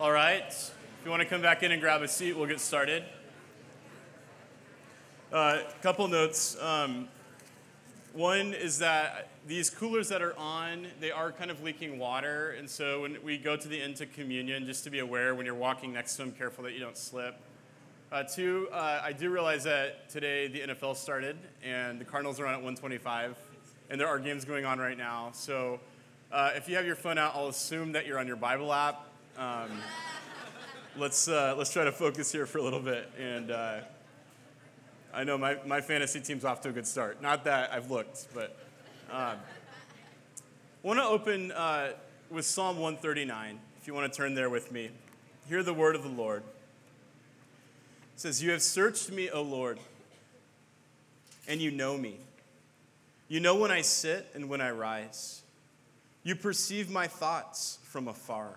All right. If you want to come back in and grab a seat, we'll get started. A uh, couple notes. Um, one is that these coolers that are on, they are kind of leaking water. And so when we go to the end to communion, just to be aware when you're walking next to them, careful that you don't slip. Uh, two, uh, I do realize that today the NFL started and the Cardinals are on at 125, and there are games going on right now. So uh, if you have your phone out, I'll assume that you're on your Bible app. Um, let's, uh, let's try to focus here for a little bit. And uh, I know my, my fantasy team's off to a good start. Not that I've looked, but um, I want to open uh, with Psalm 139, if you want to turn there with me. Hear the word of the Lord. It says, You have searched me, O Lord, and you know me. You know when I sit and when I rise. You perceive my thoughts from afar.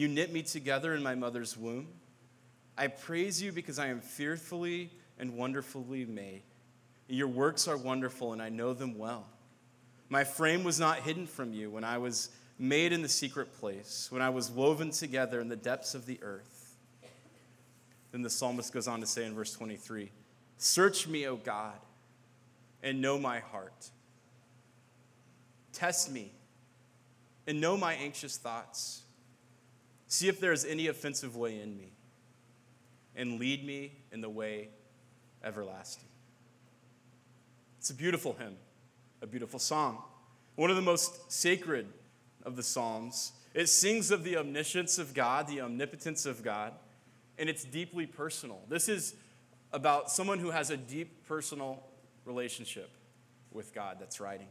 You knit me together in my mother's womb. I praise you because I am fearfully and wonderfully made. Your works are wonderful, and I know them well. My frame was not hidden from you when I was made in the secret place, when I was woven together in the depths of the earth. Then the psalmist goes on to say in verse 23 Search me, O God, and know my heart. Test me and know my anxious thoughts. See if there is any offensive way in me, and lead me in the way everlasting. It's a beautiful hymn, a beautiful song. One of the most sacred of the Psalms. It sings of the omniscience of God, the omnipotence of God and it's deeply personal. This is about someone who has a deep personal relationship with God that's writing.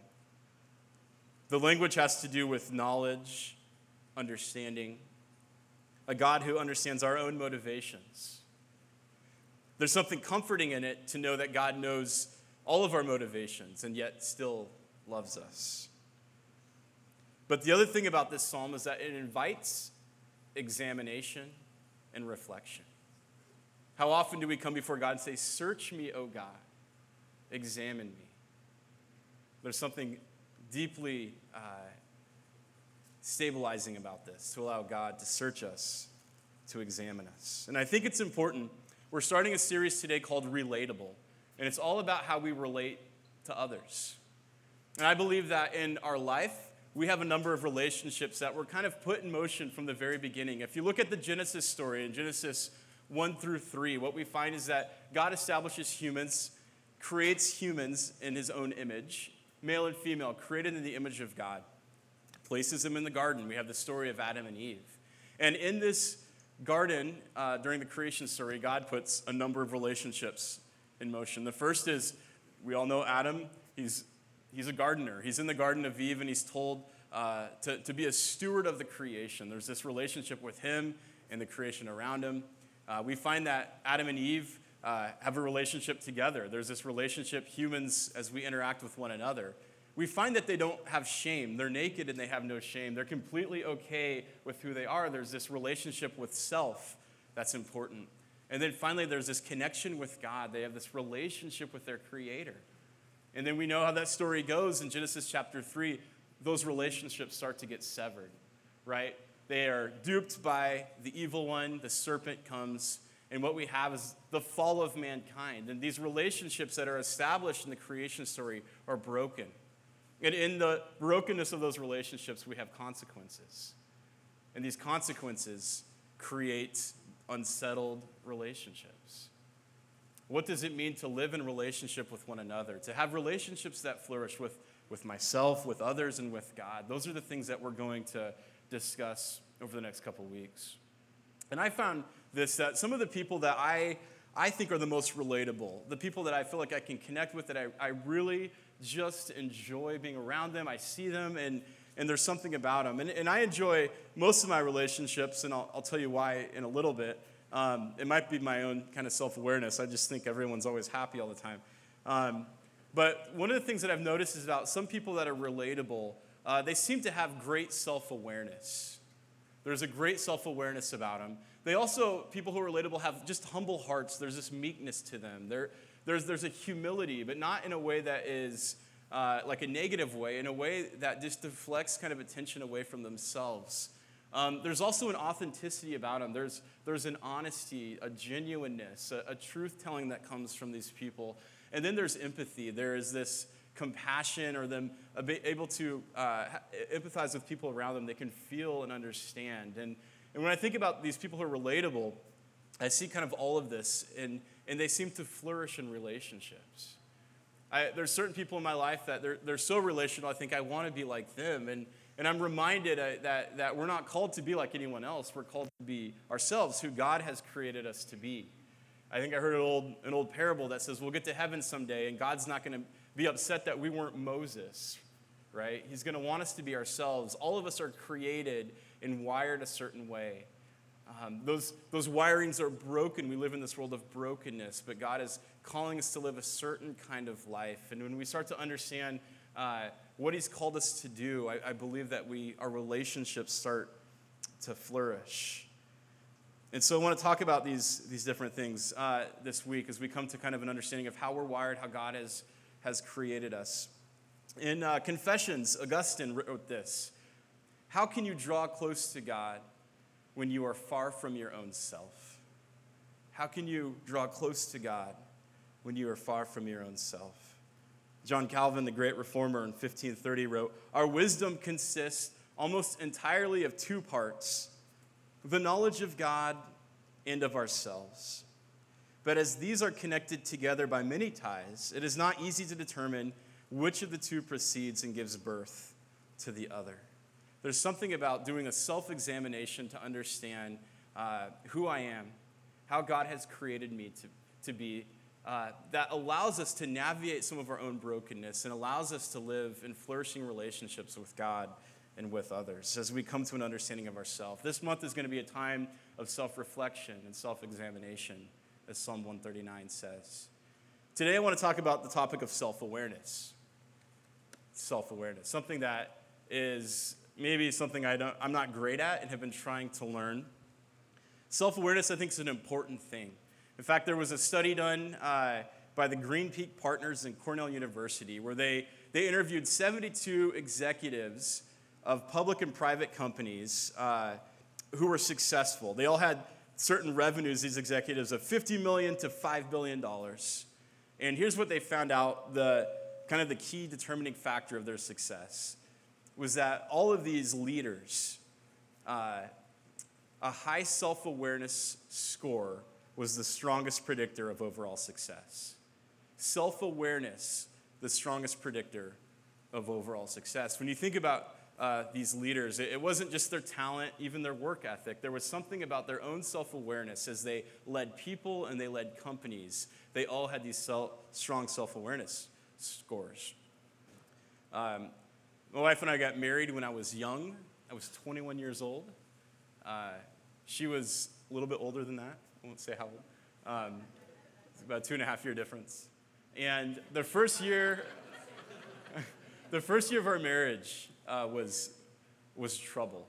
The language has to do with knowledge, understanding, a God who understands our own motivations. There's something comforting in it to know that God knows all of our motivations and yet still loves us. But the other thing about this psalm is that it invites examination and reflection. How often do we come before God and say, Search me, O God, examine me? There's something deeply uh, stabilizing about this to allow God to search us, to examine us. And I think it's important. We're starting a series today called Relatable, and it's all about how we relate to others. And I believe that in our life, we have a number of relationships that were kind of put in motion from the very beginning. If you look at the Genesis story in Genesis 1 through 3, what we find is that God establishes humans, creates humans in his own image, male and female, created in the image of God, places them in the garden. We have the story of Adam and Eve. And in this garden, uh, during the creation story, God puts a number of relationships in motion. The first is we all know Adam, he's He's a gardener. He's in the Garden of Eve, and he's told uh, to, to be a steward of the creation. There's this relationship with him and the creation around him. Uh, we find that Adam and Eve uh, have a relationship together. There's this relationship, humans, as we interact with one another. We find that they don't have shame. They're naked and they have no shame. They're completely okay with who they are. There's this relationship with self that's important. And then finally, there's this connection with God. They have this relationship with their Creator. And then we know how that story goes in Genesis chapter 3. Those relationships start to get severed, right? They are duped by the evil one, the serpent comes, and what we have is the fall of mankind. And these relationships that are established in the creation story are broken. And in the brokenness of those relationships, we have consequences. And these consequences create unsettled relationships? What does it mean to live in relationship with one another? To have relationships that flourish with, with myself, with others, and with God? Those are the things that we're going to discuss over the next couple weeks. And I found this that some of the people that I, I think are the most relatable, the people that I feel like I can connect with, that I, I really just enjoy being around them, I see them, and, and there's something about them. And, and I enjoy most of my relationships, and I'll, I'll tell you why in a little bit. Um, it might be my own kind of self awareness. I just think everyone's always happy all the time. Um, but one of the things that I've noticed is about some people that are relatable, uh, they seem to have great self awareness. There's a great self awareness about them. They also, people who are relatable, have just humble hearts. There's this meekness to them. There, there's, there's a humility, but not in a way that is uh, like a negative way, in a way that just deflects kind of attention away from themselves. Um, there's also an authenticity about them. There's, there's an honesty, a genuineness, a, a truth telling that comes from these people. And then there's empathy. There is this compassion or them able to uh, empathize with people around them. They can feel and understand. And, and when I think about these people who are relatable, I see kind of all of this, and, and they seem to flourish in relationships. I, there's certain people in my life that they're, they're so relational, I think I want to be like them. And, and I'm reminded uh, that, that we're not called to be like anyone else. We're called to be ourselves, who God has created us to be. I think I heard an old, an old parable that says we'll get to heaven someday, and God's not going to be upset that we weren't Moses, right? He's going to want us to be ourselves. All of us are created and wired a certain way. Um, those, those wirings are broken. We live in this world of brokenness, but God is calling us to live a certain kind of life. And when we start to understand uh, what He's called us to do, I, I believe that we, our relationships start to flourish. And so I want to talk about these, these different things uh, this week as we come to kind of an understanding of how we're wired, how God has, has created us. In uh, Confessions, Augustine wrote this How can you draw close to God when you are far from your own self? How can you draw close to God when you are far from your own self? John Calvin, the great reformer in 1530, wrote Our wisdom consists almost entirely of two parts the knowledge of God and of ourselves. But as these are connected together by many ties, it is not easy to determine which of the two proceeds and gives birth to the other. There's something about doing a self examination to understand uh, who I am, how God has created me to, to be, uh, that allows us to navigate some of our own brokenness and allows us to live in flourishing relationships with God and with others as we come to an understanding of ourselves. This month is going to be a time of self reflection and self examination, as Psalm 139 says. Today, I want to talk about the topic of self awareness. Self awareness, something that is maybe something I don't, I'm not great at and have been trying to learn. Self awareness, I think, is an important thing. In fact, there was a study done uh, by the Green Peak Partners in Cornell University where they, they interviewed 72 executives of public and private companies uh, who were successful. They all had certain revenues, these executives, of 50 million to $5 billion. And here's what they found out the kind of the key determining factor of their success was that all of these leaders, uh, a high self awareness score was the strongest predictor of overall success. Self awareness, the strongest predictor of overall success. When you think about uh, these leaders, it, it wasn't just their talent, even their work ethic. There was something about their own self awareness as they led people and they led companies. They all had these self, strong self awareness scores. Um, my wife and I got married when I was young. I was 21 years old. Uh, she was a little bit older than that. I won't say how old. Um, it's about two and a half year difference. And the first year, the first year of our marriage uh, was, was trouble.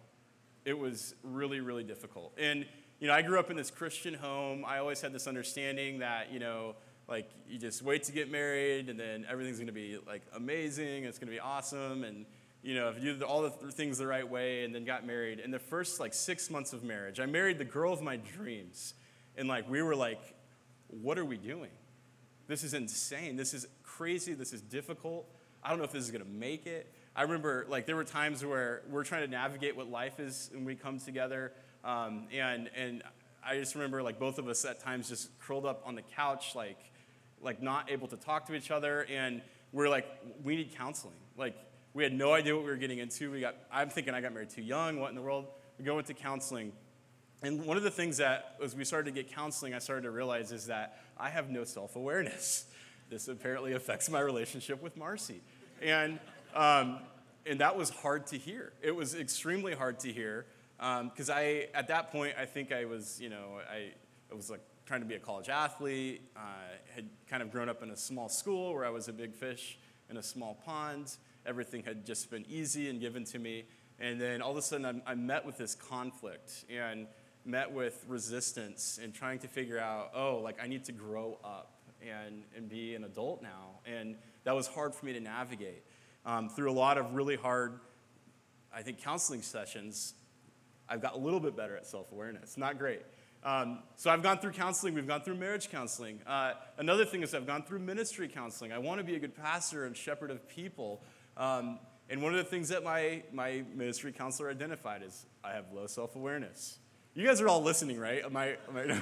It was really, really difficult. And, you know, I grew up in this Christian home. I always had this understanding that, you know, like you just wait to get married and then everything's going to be like amazing. It's going to be awesome. And, you know, if you did all the things the right way and then got married. In the first like six months of marriage, I married the girl of my dreams. And like, we were like, what are we doing? This is insane. This is crazy. This is difficult. I don't know if this is going to make it. I remember like there were times where we're trying to navigate what life is and we come together. Um, and, and I just remember like both of us at times just curled up on the couch, like, like not able to talk to each other. And we're like, we need counseling. Like, we had no idea what we were getting into. We got, I'm thinking I got married too young. What in the world? We go into counseling. And one of the things that, as we started to get counseling, I started to realize is that I have no self awareness. This apparently affects my relationship with Marcy. And, um, and that was hard to hear. It was extremely hard to hear because um, I, at that point, I think I was, you know, I, I was like trying to be a college athlete, uh, had kind of grown up in a small school where I was a big fish in a small pond. Everything had just been easy and given to me. And then all of a sudden, I'm, I met with this conflict and met with resistance and trying to figure out, oh, like I need to grow up and, and be an adult now. And that was hard for me to navigate. Um, through a lot of really hard, I think, counseling sessions, I've got a little bit better at self awareness. Not great. Um, so I've gone through counseling. We've gone through marriage counseling. Uh, another thing is I've gone through ministry counseling. I want to be a good pastor and shepherd of people. Um, and one of the things that my, my ministry counselor identified is I have low self awareness. You guys are all listening, right? Am I, am I, no,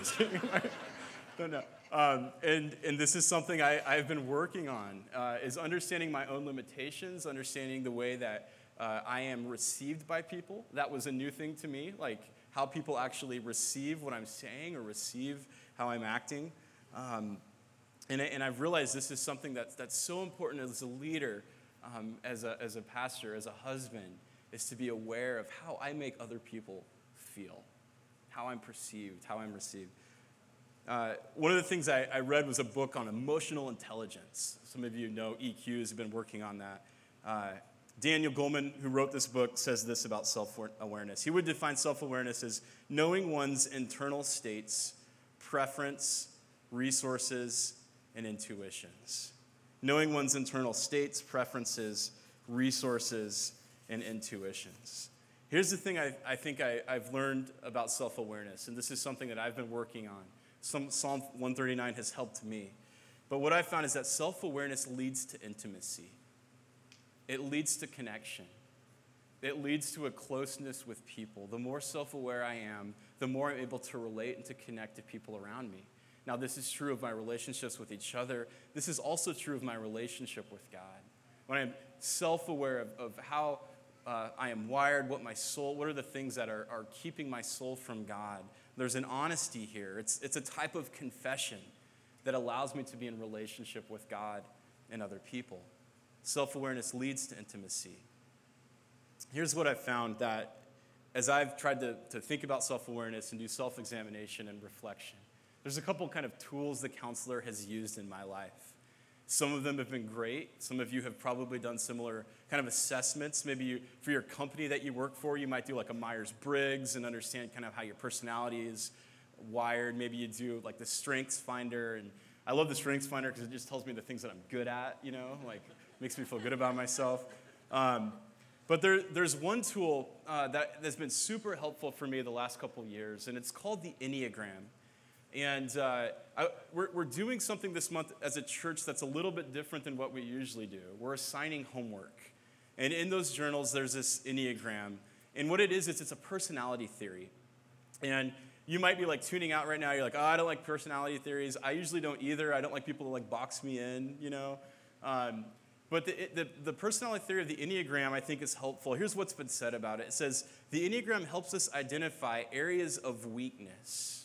don't know. Um, and, and this is something I, I've been working on, uh, is understanding my own limitations, understanding the way that uh, I am received by people. That was a new thing to me, like how people actually receive what I'm saying or receive how I'm acting. Um, and, and I've realized this is something that's, that's so important as a leader, um, as, a, as a pastor, as a husband, is to be aware of how I make other people feel how I'm perceived, how I'm received. Uh, one of the things I, I, read was a book on emotional intelligence. Some of you know EQ has been working on that. Uh, Daniel Goleman, who wrote this book, says this about self awareness. He would define self awareness as knowing one's internal states, preference, resources, and intuitions. Knowing one's internal states, preferences, resources, and intuitions. Here's the thing I, I think I, have learned about self awareness, and this is something that I've been working on. Some, Psalm 139 has helped me. But what I found is that self awareness leads to intimacy, it leads to connection, it leads to a closeness with people. The more self aware I am, the more I'm able to relate and to connect to people around me. Now, this is true of my relationships with each other. This is also true of my relationship with God. When I'm self aware of, of how uh, I am wired, what my soul, what are the things that are, are keeping my soul from God. There's an honesty here. It's, it's a type of confession that allows me to be in relationship with God and other people. Self awareness leads to intimacy. Here's what I've found that as I've tried to, to think about self awareness and do self examination and reflection, there's a couple kind of tools the counselor has used in my life. Some of them have been great. Some of you have probably done similar kind of assessments. Maybe you, for your company that you work for, you might do like a Myers Briggs and understand kind of how your personality is wired. Maybe you do like the Strengths Finder. And I love the Strengths Finder because it just tells me the things that I'm good at, you know, like makes me feel good about myself. Um, but there, there's one tool uh, that, has been super helpful for me the last couple years, and it's called the Enneagram. And uh, I, we're, we're doing something this month as a church that's a little bit different than what we usually do. We're assigning homework. And in those journals, there's this Enneagram. And what it is, is it's a personality theory. And you might be like tuning out right now. You're like, oh, I don't like personality theories. I usually don't either. I don't like people to like box me in, you know? Um, but the, the, the, personality theory of the Enneagram, I think, is helpful. Here's what's been said about it it says, the Enneagram helps us identify areas of weakness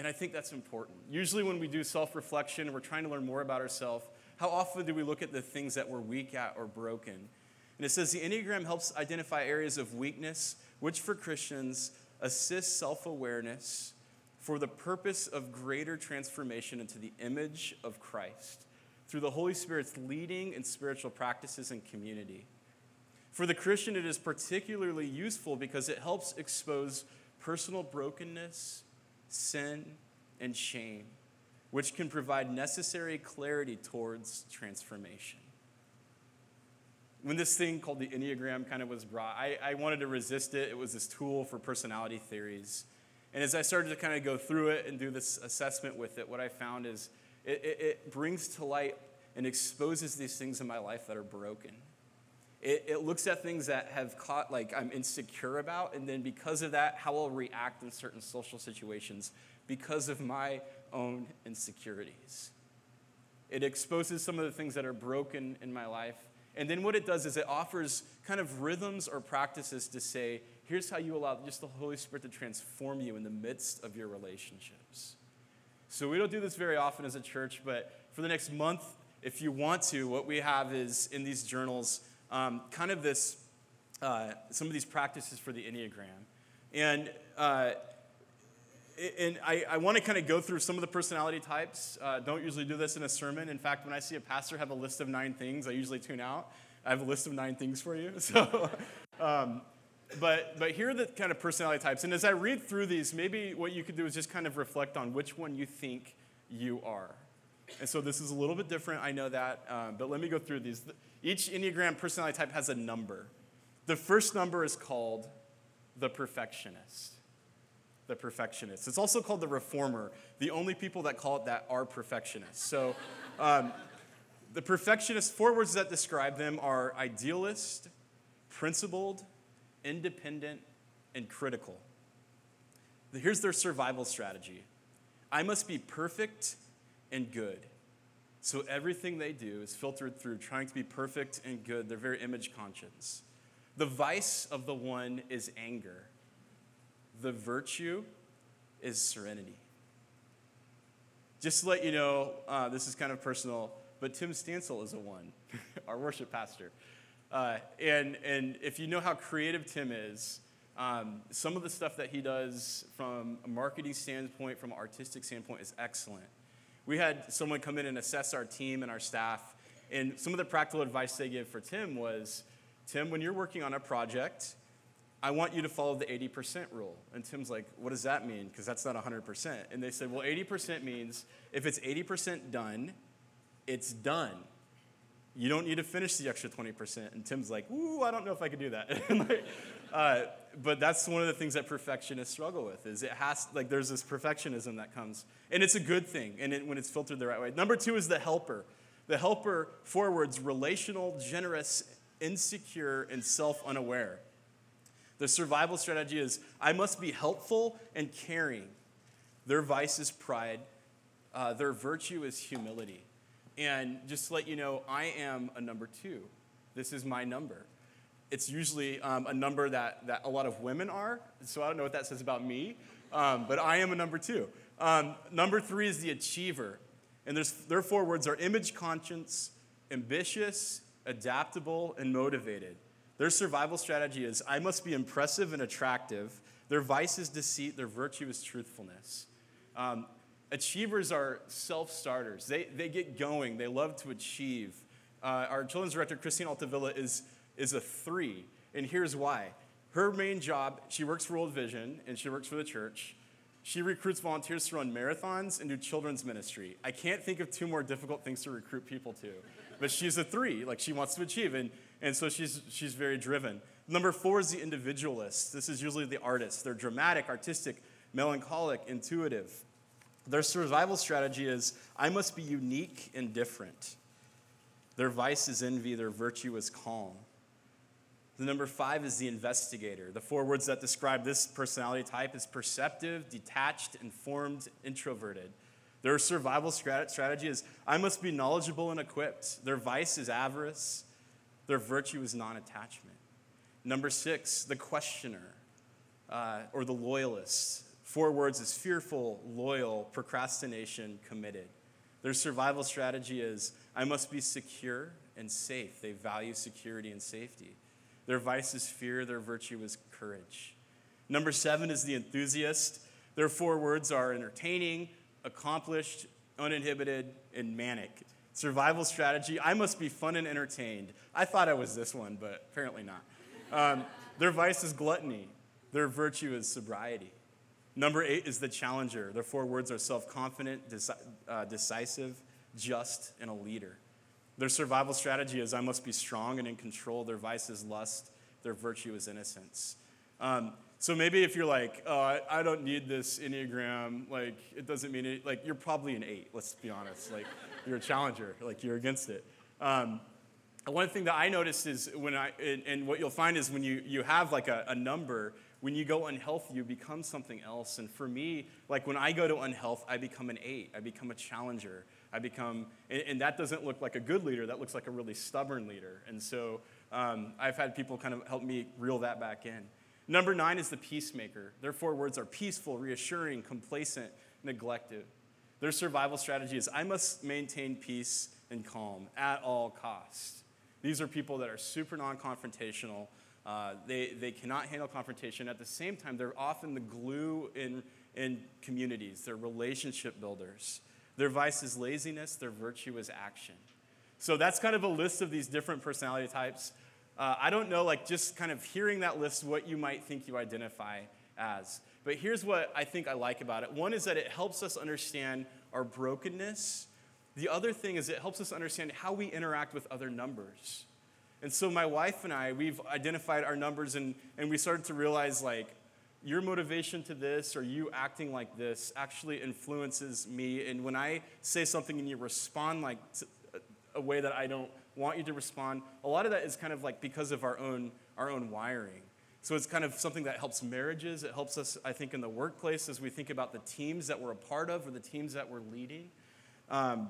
and I think that's important. Usually, when we do self reflection we're trying to learn more about ourselves, how often do we look at the things that we're weak at or broken? And it says the Enneagram helps identify areas of weakness, which for Christians assists self awareness for the purpose of greater transformation into the image of Christ through the Holy Spirit's leading in spiritual practices and community. For the Christian, it is particularly useful because it helps expose personal brokenness sin, and shame, which can provide necessary clarity towards transformation. When this thing called the Enneagram kind of was brought, I, I wanted to resist it. It was this tool for personality theories. And as I started to kind of go through it and do this assessment with it, what I found is it, it, it brings to light and exposes these things in my life that are broken. It, it looks at things that have caught, like I'm insecure about, and then because of that, how I'll react in certain social situations because of my own insecurities. It exposes some of the things that are broken in my life. And then what it does is it offers kind of rhythms or practices to say, here's how you allow just the Holy Spirit to transform you in the midst of your relationships. So we don't do this very often as a church, but for the next month, if you want to, what we have is in these journals um, kind of this, uh, some of these practices for the Enneagram. And, uh, and I, I want to kind of go through some of the personality types. Uh, don't usually do this in a sermon. In fact, when I see a pastor have a list of nine things, I usually tune out. I have a list of nine things for you. So, um, but, but here are the kind of personality types. And as I read through these, maybe what you could do is just kind of reflect on which one you think you are. And so this is a little bit different, I know that, um, but let me go through these. Each Enneagram personality type has a number. The first number is called the perfectionist. The perfectionist. It's also called the reformer. The only people that call it that are perfectionists. So um, the perfectionist, four words that describe them are idealist, principled, independent, and critical. Here's their survival strategy I must be perfect and good. So everything they do is filtered through trying to be perfect and good. They're very image conscious. The vice of the one is anger, the virtue is serenity. Just to let you know, uh, this is kind of personal, but Tim Stansel is a one, our worship pastor. Uh, and, and if you know how creative Tim is, um, some of the stuff that he does from a marketing standpoint, from an artistic standpoint, is excellent. We had someone come in and assess our team and our staff, and some of the practical advice they give for Tim was Tim, when you're working on a project, I want you to follow the 80% rule. And Tim's like, what does that mean? Because that's not 100%. And they said, well, 80% means if it's 80% done, it's done. You don't need to finish the extra 20%. And Tim's like, ooh, I don't know if I could do that. like, uh, but that's one of the things that perfectionists struggle with is it has, like there's this perfectionism that comes. And it's a good thing and it, when it's filtered the right way. Number two is the helper. The helper forwards relational, generous, insecure, and self-unaware. The survival strategy is I must be helpful and caring. Their vice is pride. Uh, their virtue is humility. And just to let you know, I am a number two. This is my number. It's usually um, a number that, that a lot of women are, so I don't know what that says about me, um, but I am a number two. Um, number three is the achiever. And there's, their four words are image conscience, ambitious, adaptable, and motivated. Their survival strategy is I must be impressive and attractive. Their vice is deceit, their virtue is truthfulness. Um, achievers are self starters, they, they get going, they love to achieve. Uh, our children's director, Christine Altavilla, is, is a three, and here's why. Her main job, she works for World Vision and she works for the church. She recruits volunteers to run marathons and do children's ministry. I can't think of two more difficult things to recruit people to. But she's a three, like she wants to achieve, and, and so she's, she's very driven. Number four is the individualist. This is usually the artist. They're dramatic, artistic, melancholic, intuitive. Their survival strategy is I must be unique and different. Their vice is envy, their virtue is calm. The number five is the investigator. The four words that describe this personality type is perceptive, detached, informed, introverted. Their survival strategy is I must be knowledgeable and equipped. Their vice is avarice. Their virtue is non attachment. Number six, the questioner uh, or the loyalist. Four words is fearful, loyal, procrastination, committed. Their survival strategy is I must be secure and safe. They value security and safety. Their vice is fear, their virtue is courage. Number seven is the enthusiast. Their four words are entertaining, accomplished, uninhibited, and manic. Survival strategy I must be fun and entertained. I thought I was this one, but apparently not. Um, their vice is gluttony, their virtue is sobriety. Number eight is the challenger. Their four words are self confident, deci- uh, decisive, just, and a leader. Their survival strategy is I must be strong and in control. Their vice is lust. Their virtue is innocence. Um, so maybe if you're like, oh, I, I, don't need this Enneagram, like, it doesn't mean it, like, you're probably an eight, let's be honest. Like, you're a challenger, like, you're against it. Um, one thing that I noticed is when I, and, and what you'll find is when you, you have like a, a number, when you go unhealthy, you become something else. And for me, like when I go to unhealth, I become an eight. I become a challenger. I become, and, and that doesn't look like a good leader. That looks like a really stubborn leader. And so um, I've had people kind of help me reel that back in. Number nine is the peacemaker. Their four words are peaceful, reassuring, complacent, neglected. Their survival strategy is I must maintain peace and calm at all costs. These are people that are super non confrontational. Uh, they, they cannot handle confrontation. At the same time, they're often the glue in, in communities, they're relationship builders. Their vice is laziness, their virtue is action. So that's kind of a list of these different personality types. Uh, I don't know, like just kind of hearing that list, what you might think you identify as. But here's what I think I like about it one is that it helps us understand our brokenness. The other thing is it helps us understand how we interact with other numbers. And so my wife and I, we've identified our numbers and, and we started to realize like your motivation to this or you acting like this actually influences me. And when I say something and you respond like a way that I don't want you to respond, a lot of that is kind of like because of our own, our own wiring. So it's kind of something that helps marriages. It helps us, I think, in the workplace as we think about the teams that we're a part of or the teams that we're leading. Um,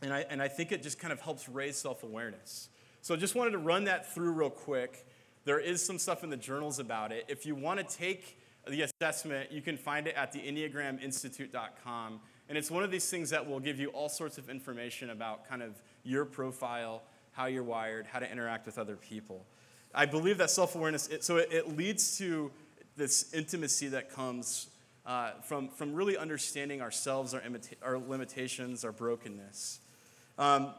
and, I, and I think it just kind of helps raise self awareness. So just wanted to run that through real quick. There is some stuff in the journals about it. If you want to take the assessment, you can find it at the EnneagramInstitute.com. And it's one of these things that will give you all sorts of information about kind of your profile, how you're wired, how to interact with other people. I believe that self awareness, so it, it, leads to this intimacy that comes uh, from, from really understanding ourselves, our, imita- our limitations, our brokenness. Um,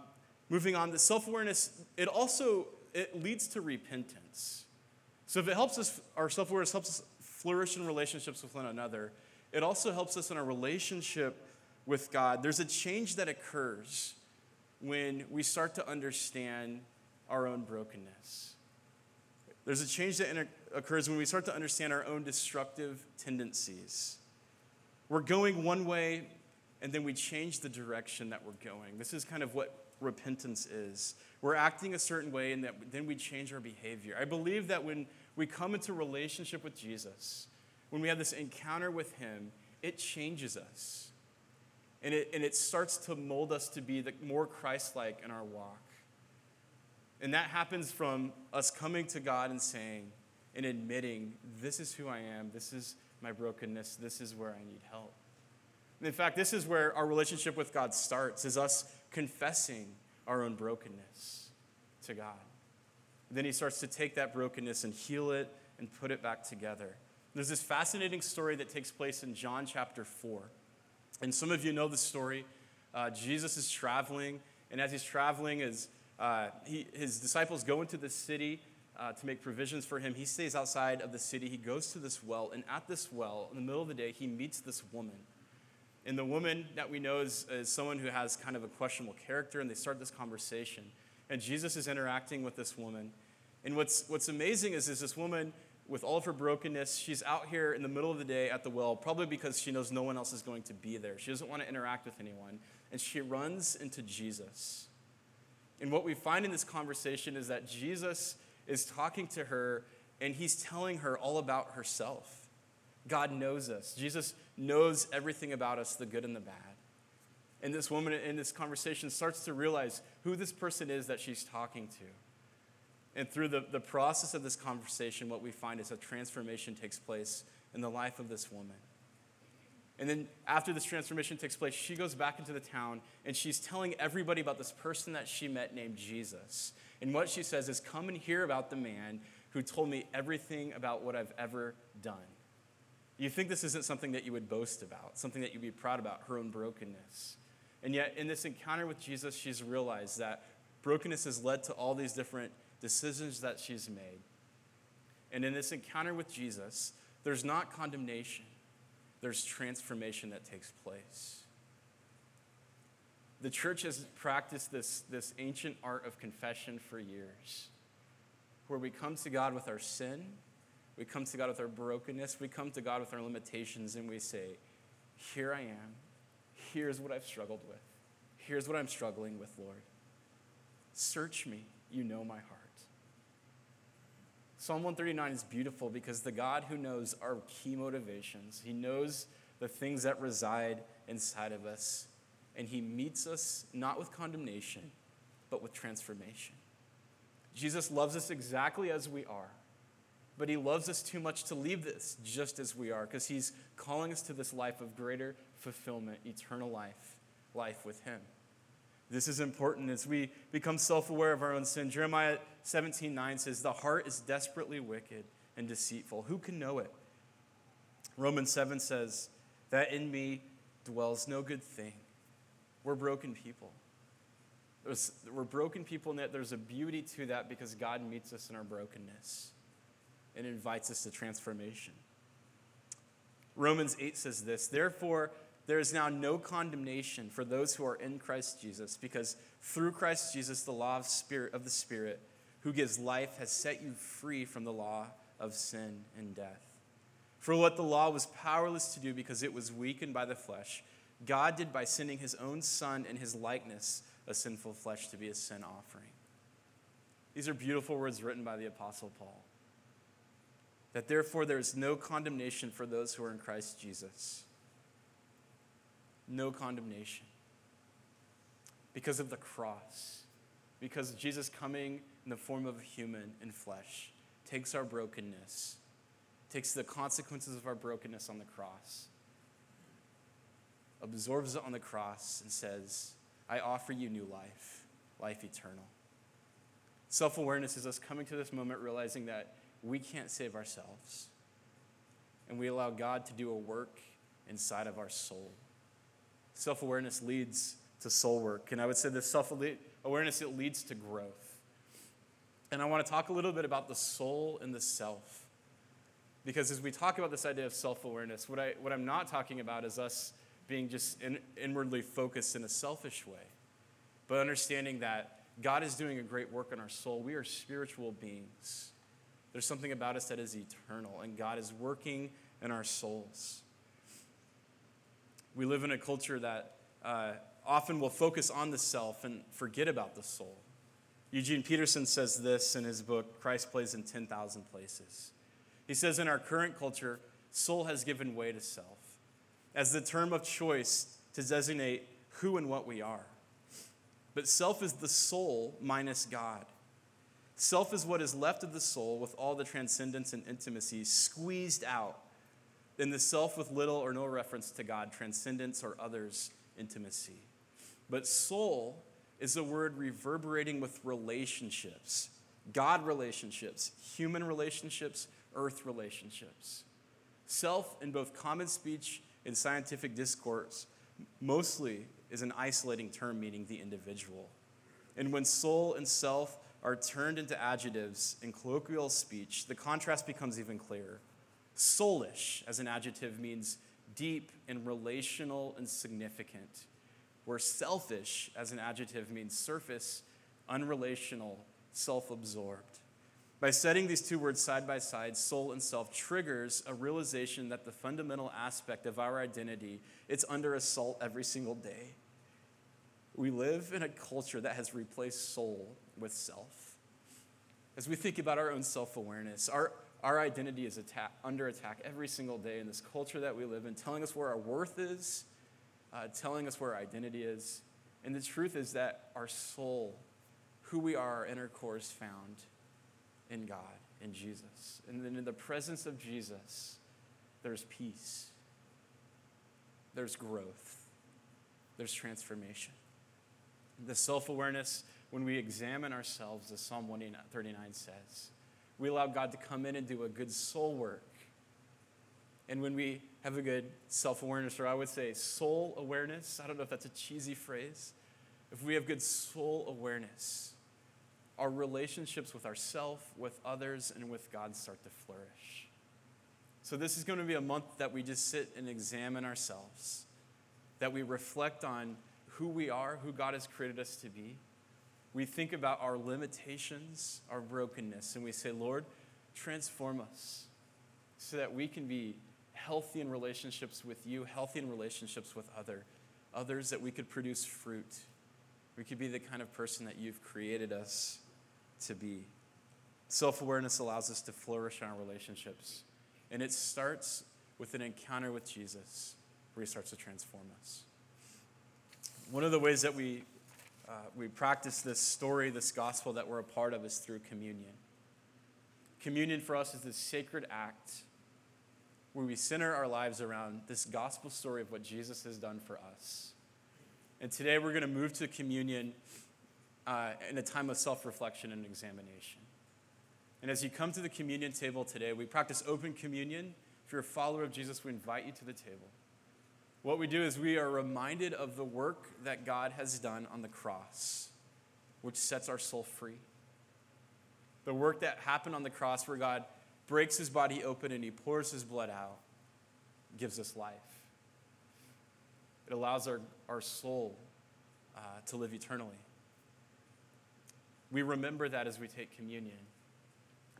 moving on, the self awareness, it also it leads to repentance. So if it helps us, our self awareness helps us flourish in relationships with one another, it also helps us in our relationship with God. There's a change that occurs when we start to understand our own brokenness. There's a change that occurs when we start to understand our own destructive tendencies. We're going one way, and then we change the direction that we're going. This is kind of what repentance is. We're acting a certain way, and that, then we change our behavior. I believe that when we come into relationship with Jesus, when we have this encounter with Him, it changes us. And it, and it starts to mold us to be the, more Christ like in our walk. And that happens from us coming to God and saying and admitting, This is who I am, this is my brokenness, this is where I need help. And in fact, this is where our relationship with God starts, is us confessing our own brokenness to God. then He starts to take that brokenness and heal it and put it back together. There's this fascinating story that takes place in John chapter 4. And some of you know the story. Uh, Jesus is traveling, and as he's traveling, his, uh, he, his disciples go into the city uh, to make provisions for him. He stays outside of the city. He goes to this well, and at this well, in the middle of the day, he meets this woman. And the woman that we know is, is someone who has kind of a questionable character, and they start this conversation. And Jesus is interacting with this woman. And what's, what's amazing is, is this woman with all of her brokenness, she's out here in the middle of the day at the well, probably because she knows no one else is going to be there. She doesn't want to interact with anyone. And she runs into Jesus. And what we find in this conversation is that Jesus is talking to her and he's telling her all about herself. God knows us. Jesus knows everything about us, the good and the bad. And this woman in this conversation starts to realize who this person is that she's talking to. And through the, the process of this conversation, what we find is a transformation takes place in the life of this woman. And then after this transformation takes place, she goes back into the town and she's telling everybody about this person that she met named Jesus. And what she says is, Come and hear about the man who told me everything about what I've ever done. You think this isn't something that you would boast about, something that you'd be proud about, her own brokenness. And yet, in this encounter with Jesus, she's realized that brokenness has led to all these different decisions that she's made. And in this encounter with Jesus, there's not condemnation, there's transformation that takes place. The church has practiced this, this ancient art of confession for years, where we come to God with our sin, we come to God with our brokenness, we come to God with our limitations, and we say, Here I am. Here's what I've struggled with. Here's what I'm struggling with, Lord. Search me. you know my heart. Psalm 139 is beautiful because the God who knows our key motivations, he knows the things that reside inside of us, and he meets us not with condemnation, but with transformation. Jesus loves us exactly as we are, but he loves us too much to leave this just as we are because he's calling us to this life of greater fulfillment, eternal life, life with him. This is important as we become self aware of our own sin. Jeremiah 17 9 says, The heart is desperately wicked and deceitful. Who can know it? Romans 7 says, That in me dwells no good thing. We're broken people. There's, we're broken people, and yet there's a beauty to that because God meets us in our brokenness and invites us to transformation. Romans 8 says this Therefore, there is now no condemnation for those who are in Christ Jesus, because through Christ Jesus, the law of, spirit, of the Spirit, who gives life, has set you free from the law of sin and death. For what the law was powerless to do because it was weakened by the flesh, God did by sending his own Son in his likeness, a sinful flesh, to be a sin offering. These are beautiful words written by the Apostle Paul. That therefore there is no condemnation for those who are in Christ Jesus. No condemnation. Because of the cross, because Jesus coming in the form of a human in flesh takes our brokenness, takes the consequences of our brokenness on the cross, absorbs it on the cross, and says, I offer you new life, life eternal. Self awareness is us coming to this moment realizing that we can't save ourselves. And we allow God to do a work inside of our soul. Self awareness leads to soul work. And I would say this self awareness, it leads to growth. And I want to talk a little bit about the soul and the self. Because as we talk about this idea of self awareness, what, I, what I'm not talking about is us being just in, inwardly focused in a selfish way, but understanding that God is doing a great work in our soul. We are spiritual beings. There's something about us that is eternal, and God is working in our souls. We live in a culture that uh, often will focus on the self and forget about the soul. Eugene Peterson says this in his book, Christ Plays in 10,000 Places. He says, In our current culture, soul has given way to self as the term of choice to designate who and what we are. But self is the soul minus God. Self is what is left of the soul with all the transcendence and intimacy squeezed out in the self with little or no reference to God, transcendence, or others' intimacy. But soul is a word reverberating with relationships God relationships, human relationships, earth relationships. Self, in both common speech and scientific discourse, mostly is an isolating term meaning the individual. And when soul and self are turned into adjectives in colloquial speech, the contrast becomes even clearer. Soulish, as an adjective, means deep and relational and significant, where selfish, as an adjective, means surface, unrelational, self absorbed. By setting these two words side by side, soul and self triggers a realization that the fundamental aspect of our identity it's under assault every single day. We live in a culture that has replaced soul with self. As we think about our own self awareness, our, our identity is attack, under attack every single day in this culture that we live in, telling us where our worth is, uh, telling us where our identity is. And the truth is that our soul, who we are, our inner core is found in God, in Jesus. And then in the presence of Jesus, there's peace, there's growth, there's transformation. The self awareness, when we examine ourselves, as Psalm 139 says, we allow God to come in and do a good soul work. And when we have a good self awareness, or I would say soul awareness, I don't know if that's a cheesy phrase. If we have good soul awareness, our relationships with ourselves, with others, and with God start to flourish. So, this is going to be a month that we just sit and examine ourselves, that we reflect on who we are, who God has created us to be, we think about our limitations, our brokenness, and we say, Lord, transform us so that we can be healthy in relationships with you, healthy in relationships with other, others, that we could produce fruit. We could be the kind of person that you've created us to be. Self awareness allows us to flourish in our relationships. And it starts with an encounter with Jesus where he starts to transform us. One of the ways that we, uh, we practice this story, this gospel that we're a part of, is through communion. Communion for us is this sacred act where we center our lives around this gospel story of what Jesus has done for us. And today we're going to move to communion uh, in a time of self reflection and examination. And as you come to the communion table today, we practice open communion. If you're a follower of Jesus, we invite you to the table. What we do is we are reminded of the work that God has done on the cross, which sets our soul free. The work that happened on the cross, where God breaks his body open and he pours his blood out, gives us life. It allows our, our soul uh, to live eternally. We remember that as we take communion.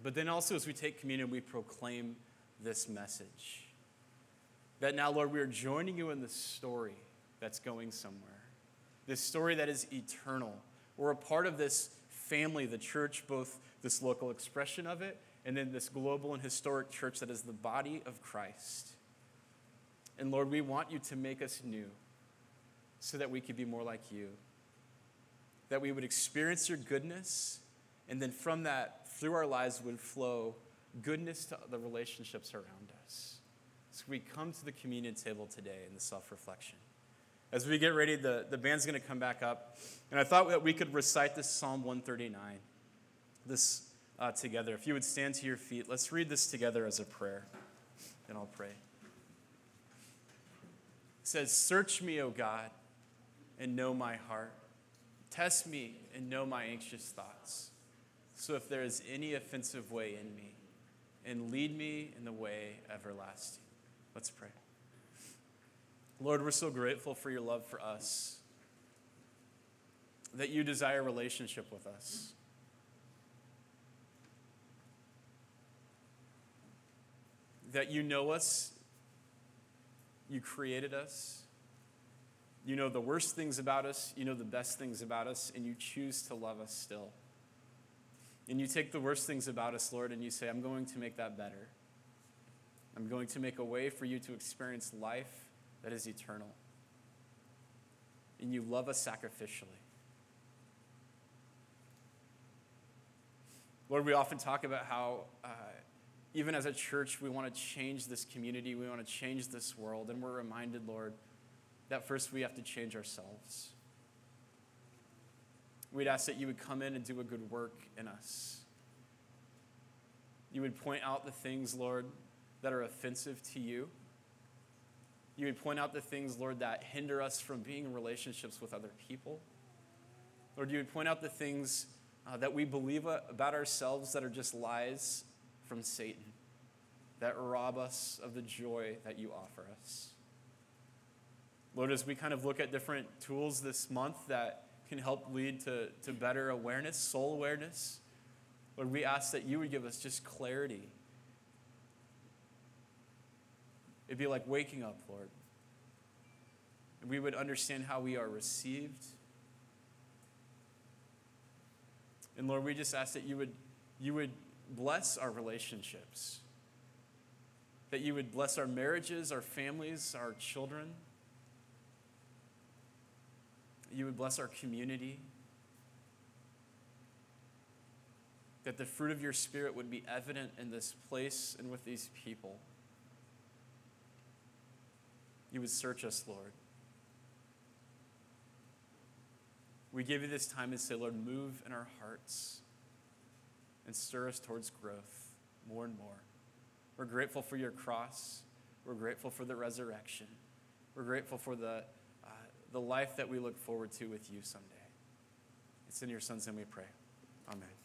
But then also, as we take communion, we proclaim this message that now, Lord, we are joining you in this story that's going somewhere, this story that is eternal. We're a part of this family, the church, both this local expression of it and then this global and historic church that is the body of Christ. And Lord, we want you to make us new so that we could be more like you, that we would experience your goodness, and then from that, through our lives, would flow goodness to the relationships around us. So we come to the communion table today in the self reflection. As we get ready, the, the band's going to come back up. And I thought that we could recite this Psalm 139, this uh, together. If you would stand to your feet, let's read this together as a prayer. Then I'll pray. It says, Search me, O God, and know my heart. Test me and know my anxious thoughts. So if there is any offensive way in me, and lead me in the way everlasting. Let's pray. Lord, we're so grateful for your love for us, that you desire relationship with us. That you know us, you created us, you know the worst things about us, you know the best things about us, and you choose to love us still. And you take the worst things about us, Lord, and you say, I'm going to make that better. I'm going to make a way for you to experience life that is eternal. And you love us sacrificially. Lord, we often talk about how, uh, even as a church, we want to change this community, we want to change this world, and we're reminded, Lord, that first we have to change ourselves. We'd ask that you would come in and do a good work in us. You would point out the things, Lord, that are offensive to you. You would point out the things, Lord, that hinder us from being in relationships with other people. Lord, you would point out the things uh, that we believe about ourselves that are just lies from Satan, that rob us of the joy that you offer us. Lord, as we kind of look at different tools this month that can help lead to, to better awareness, soul awareness, Lord, we ask that you would give us just clarity It'd be like waking up, Lord. And we would understand how we are received. And Lord, we just ask that you would, you would bless our relationships, that you would bless our marriages, our families, our children. You would bless our community. That the fruit of your Spirit would be evident in this place and with these people you would search us, Lord. We give you this time and say, Lord, move in our hearts and stir us towards growth more and more. We're grateful for your cross. We're grateful for the resurrection. We're grateful for the, uh, the life that we look forward to with you someday. It's in your son's name we pray. Amen.